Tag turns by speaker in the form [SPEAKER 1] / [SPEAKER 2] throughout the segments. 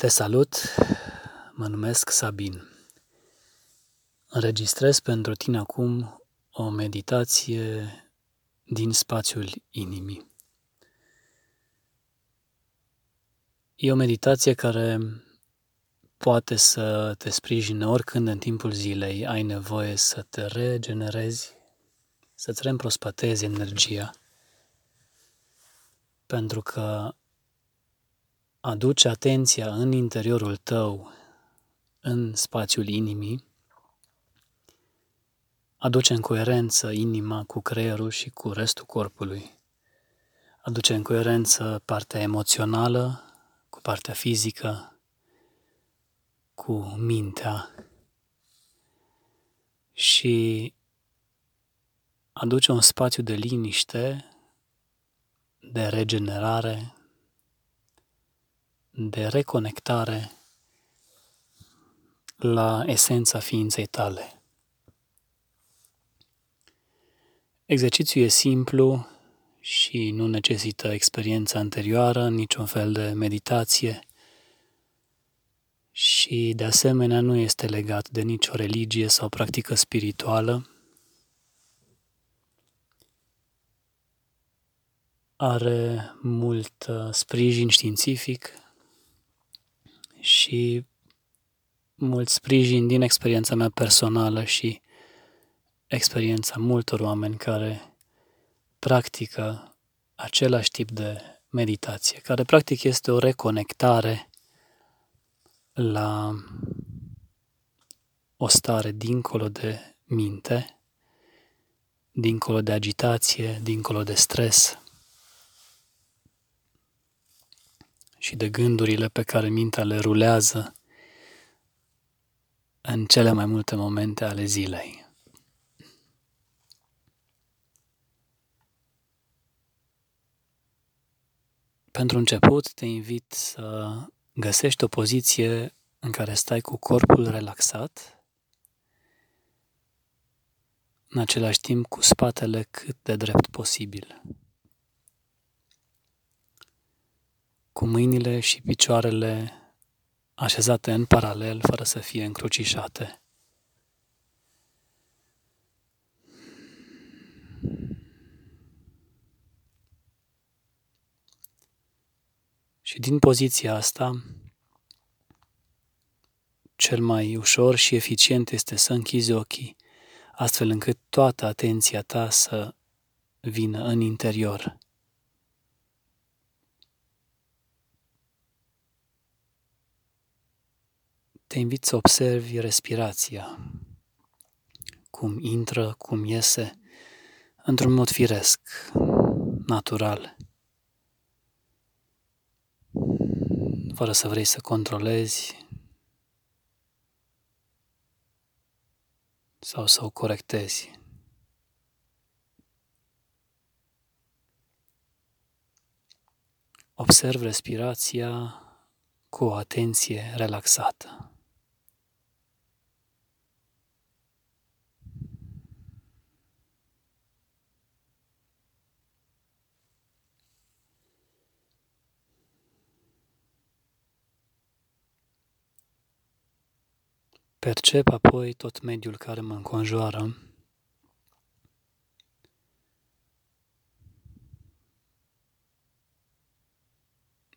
[SPEAKER 1] Te salut, mă numesc Sabin. Înregistrez pentru tine acum o meditație din spațiul inimii. E o meditație care poate să te sprijine oricând în timpul zilei ai nevoie să te regenerezi, să-ți reîmprospătezi energia. Pentru că aduce atenția în interiorul tău, în spațiul inimii, aduce în coerență inima cu creierul și cu restul corpului. Aduce în coerență partea emoțională cu partea fizică, cu mintea și aduce un spațiu de liniște, de regenerare, de reconectare la esența ființei tale. Exercițiul e simplu și nu necesită experiență anterioară, niciun fel de meditație și de asemenea nu este legat de nicio religie sau practică spirituală. Are mult uh, sprijin științific și mult sprijin din experiența mea personală și experiența multor oameni care practică același tip de meditație, care practic este o reconectare la o stare dincolo de minte, dincolo de agitație, dincolo de stres și de gândurile pe care mintea le rulează în cele mai multe momente ale zilei. Pentru început, te invit să găsești o poziție în care stai cu corpul relaxat, în același timp cu spatele cât de drept posibil. Cu mâinile și picioarele așezate în paralel, fără să fie încrucișate. Și din poziția asta, cel mai ușor și eficient este să închizi ochii, astfel încât toată atenția ta să vină în interior. Te invit să observi respirația, cum intră, cum iese, într-un mod firesc, natural. fără să vrei să controlezi sau să o corectezi. Observ respirația cu o atenție relaxată. Percep apoi tot mediul care mă înconjoară.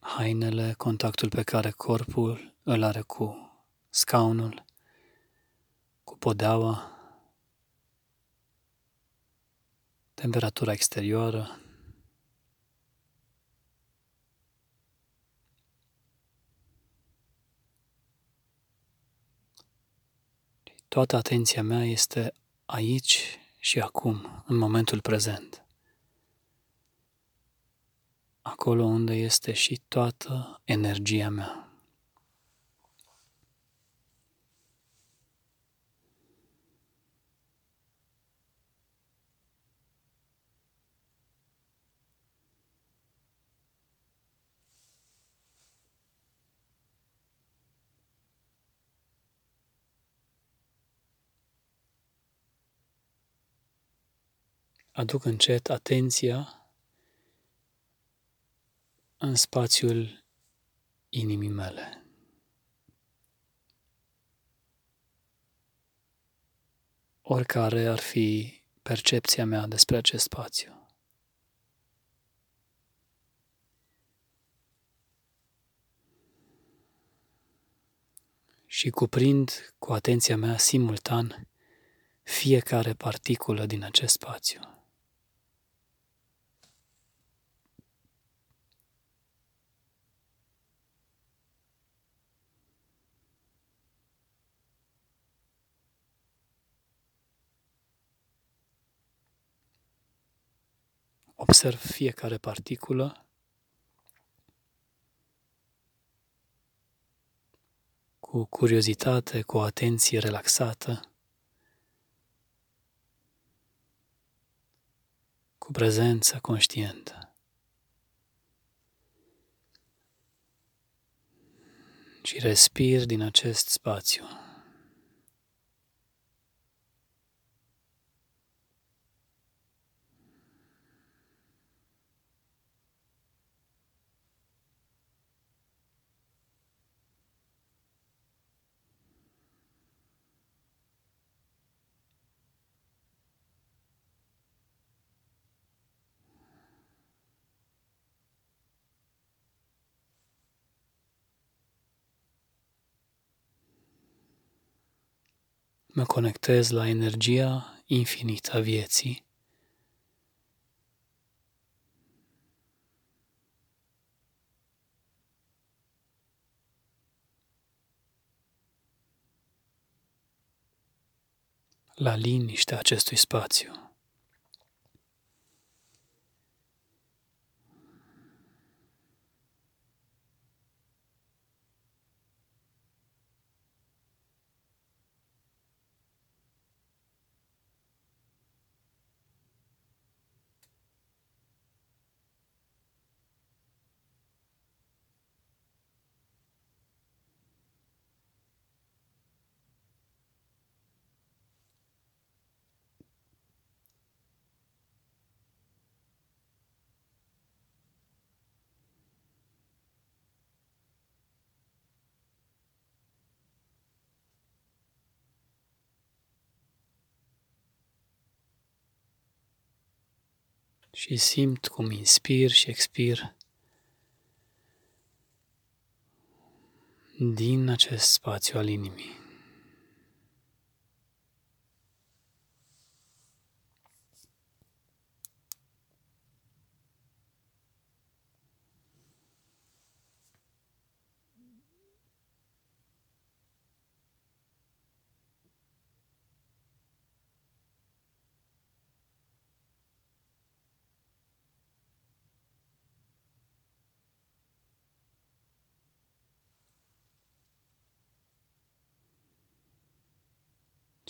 [SPEAKER 1] Hainele, contactul pe care corpul îl are cu scaunul, cu podeaua, temperatura exterioară, Toată atenția mea este aici și acum, în momentul prezent. Acolo unde este și toată energia mea. aduc încet atenția în spațiul inimii mele. Oricare ar fi percepția mea despre acest spațiu. și cuprind cu atenția mea simultan fiecare particulă din acest spațiu. Observ fiecare particulă cu curiozitate, cu o atenție relaxată, cu prezență conștientă. Și respir din acest spațiu. Mă conectez la energia infinită a vieții. la liniștea acestui spațiu. Și simt cum inspir și expir din acest spațiu al inimii.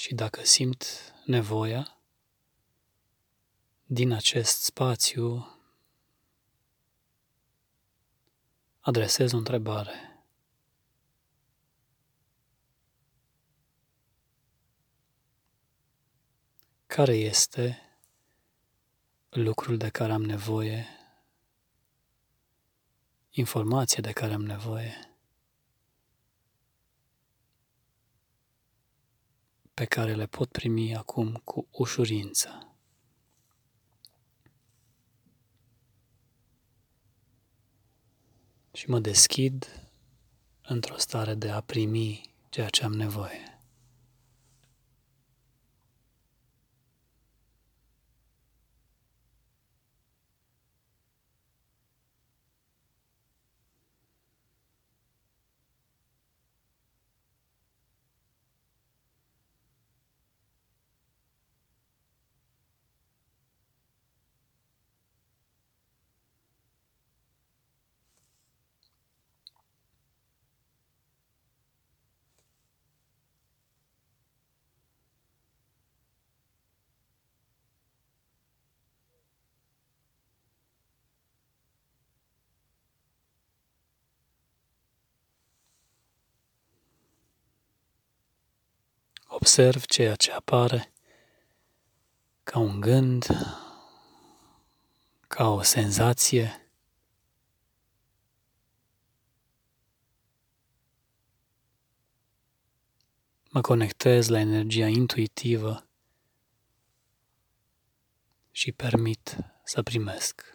[SPEAKER 1] Și dacă simt nevoia, din acest spațiu adresez o întrebare. Care este lucrul de care am nevoie, informația de care am nevoie? Pe care le pot primi acum cu ușurință. Și mă deschid într-o stare de a primi ceea ce am nevoie. observ ceea ce apare ca un gând, ca o senzație. Mă conectez la energia intuitivă și permit să primesc.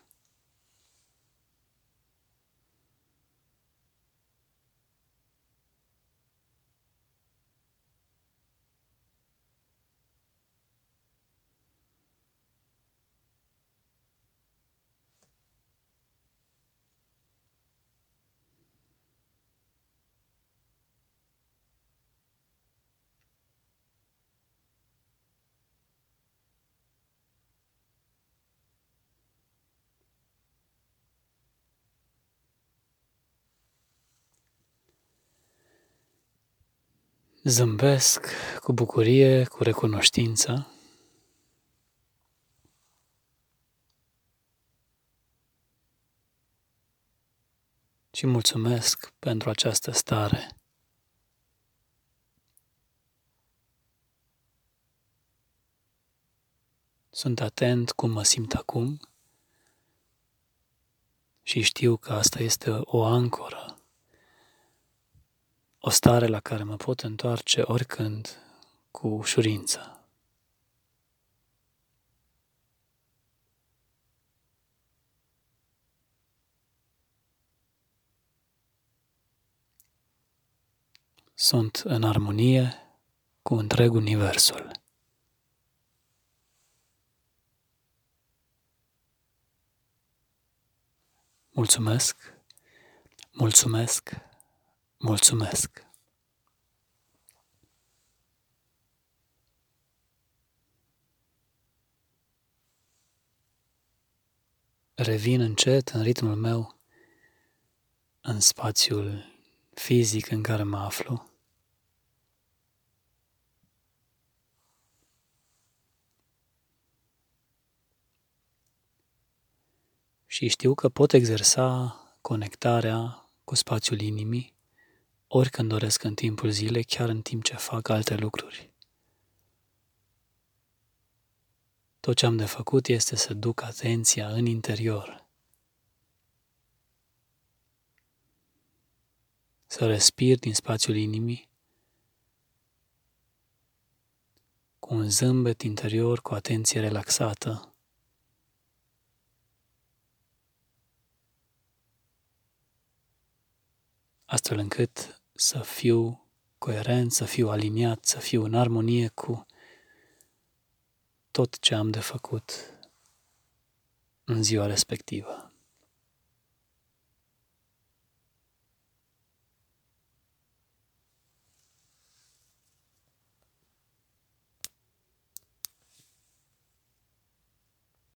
[SPEAKER 1] Zâmbesc cu bucurie, cu recunoștință. Și mulțumesc pentru această stare. Sunt atent cum mă simt acum și știu că asta este o ancoră o stare la care mă pot întoarce oricând cu ușurință. Sunt în armonie cu întreg universul. Mulțumesc, mulțumesc, Mulțumesc! Revin încet în ritmul meu în spațiul fizic în care mă aflu. Și știu că pot exersa conectarea cu spațiul inimii oricând doresc în timpul zilei, chiar în timp ce fac alte lucruri. Tot ce am de făcut este să duc atenția în interior. Să respir din spațiul inimii cu un zâmbet interior, cu atenție relaxată. Astfel încât să fiu coerent, să fiu aliniat, să fiu în armonie cu tot ce am de făcut în ziua respectivă.